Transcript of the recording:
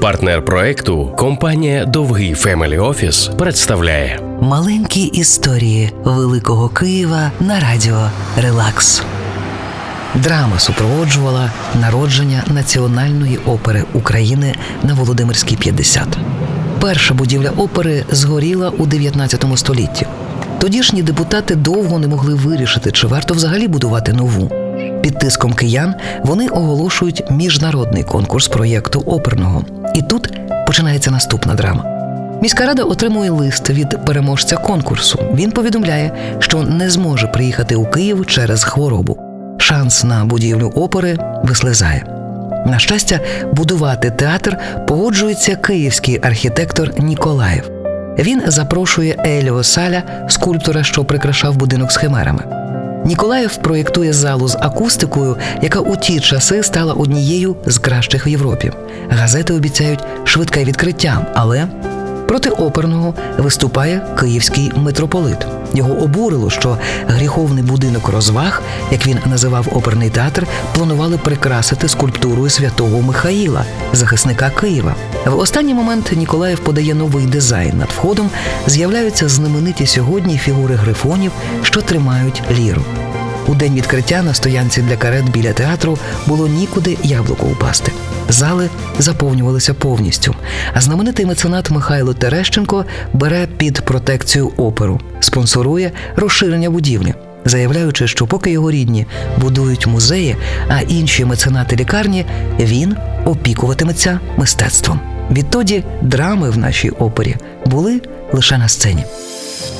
Партнер проекту компанія Dovgiy Family Office представляє Маленькі історії Великого Києва на радіо Релакс. Драма супроводжувала народження Національної опери України на Володимирській 50. Перша будівля опери згоріла у 19 столітті. Тодішні депутати довго не могли вирішити, чи варто взагалі будувати нову. Під тиском киян вони оголошують міжнародний конкурс проєкту оперного. І тут починається наступна драма. Міська рада отримує лист від переможця конкурсу. Він повідомляє, що не зможе приїхати у Київ через хворобу. Шанс на будівлю опери вислизає. На щастя, будувати театр погоджується київський архітектор Ніколаєв. Він запрошує Еліо Саля, скульптора, що прикрашав будинок з химерами. Ніколаєв проєктує залу з акустикою, яка у ті часи стала однією з кращих в Європі. Газети обіцяють швидке відкриття, але проти оперного виступає київський митрополит. Його обурило, що гріховний будинок розваг, як він називав оперний театр, планували прикрасити скульптурою святого Михаїла, захисника Києва. В останній момент Ніколаєв подає новий дизайн. Над входом з'являються знамениті сьогодні фігури грифонів, що тримають ліру. У день відкриття на стоянці для карет біля театру було нікуди яблуко упасти. Зали заповнювалися повністю. А знаменитий меценат Михайло Терещенко бере під протекцію оперу, спонсорує розширення будівлі, заявляючи, що поки його рідні будують музеї, а інші меценати лікарні, він опікуватиметься мистецтвом. Відтоді драми в нашій опері були лише на сцені.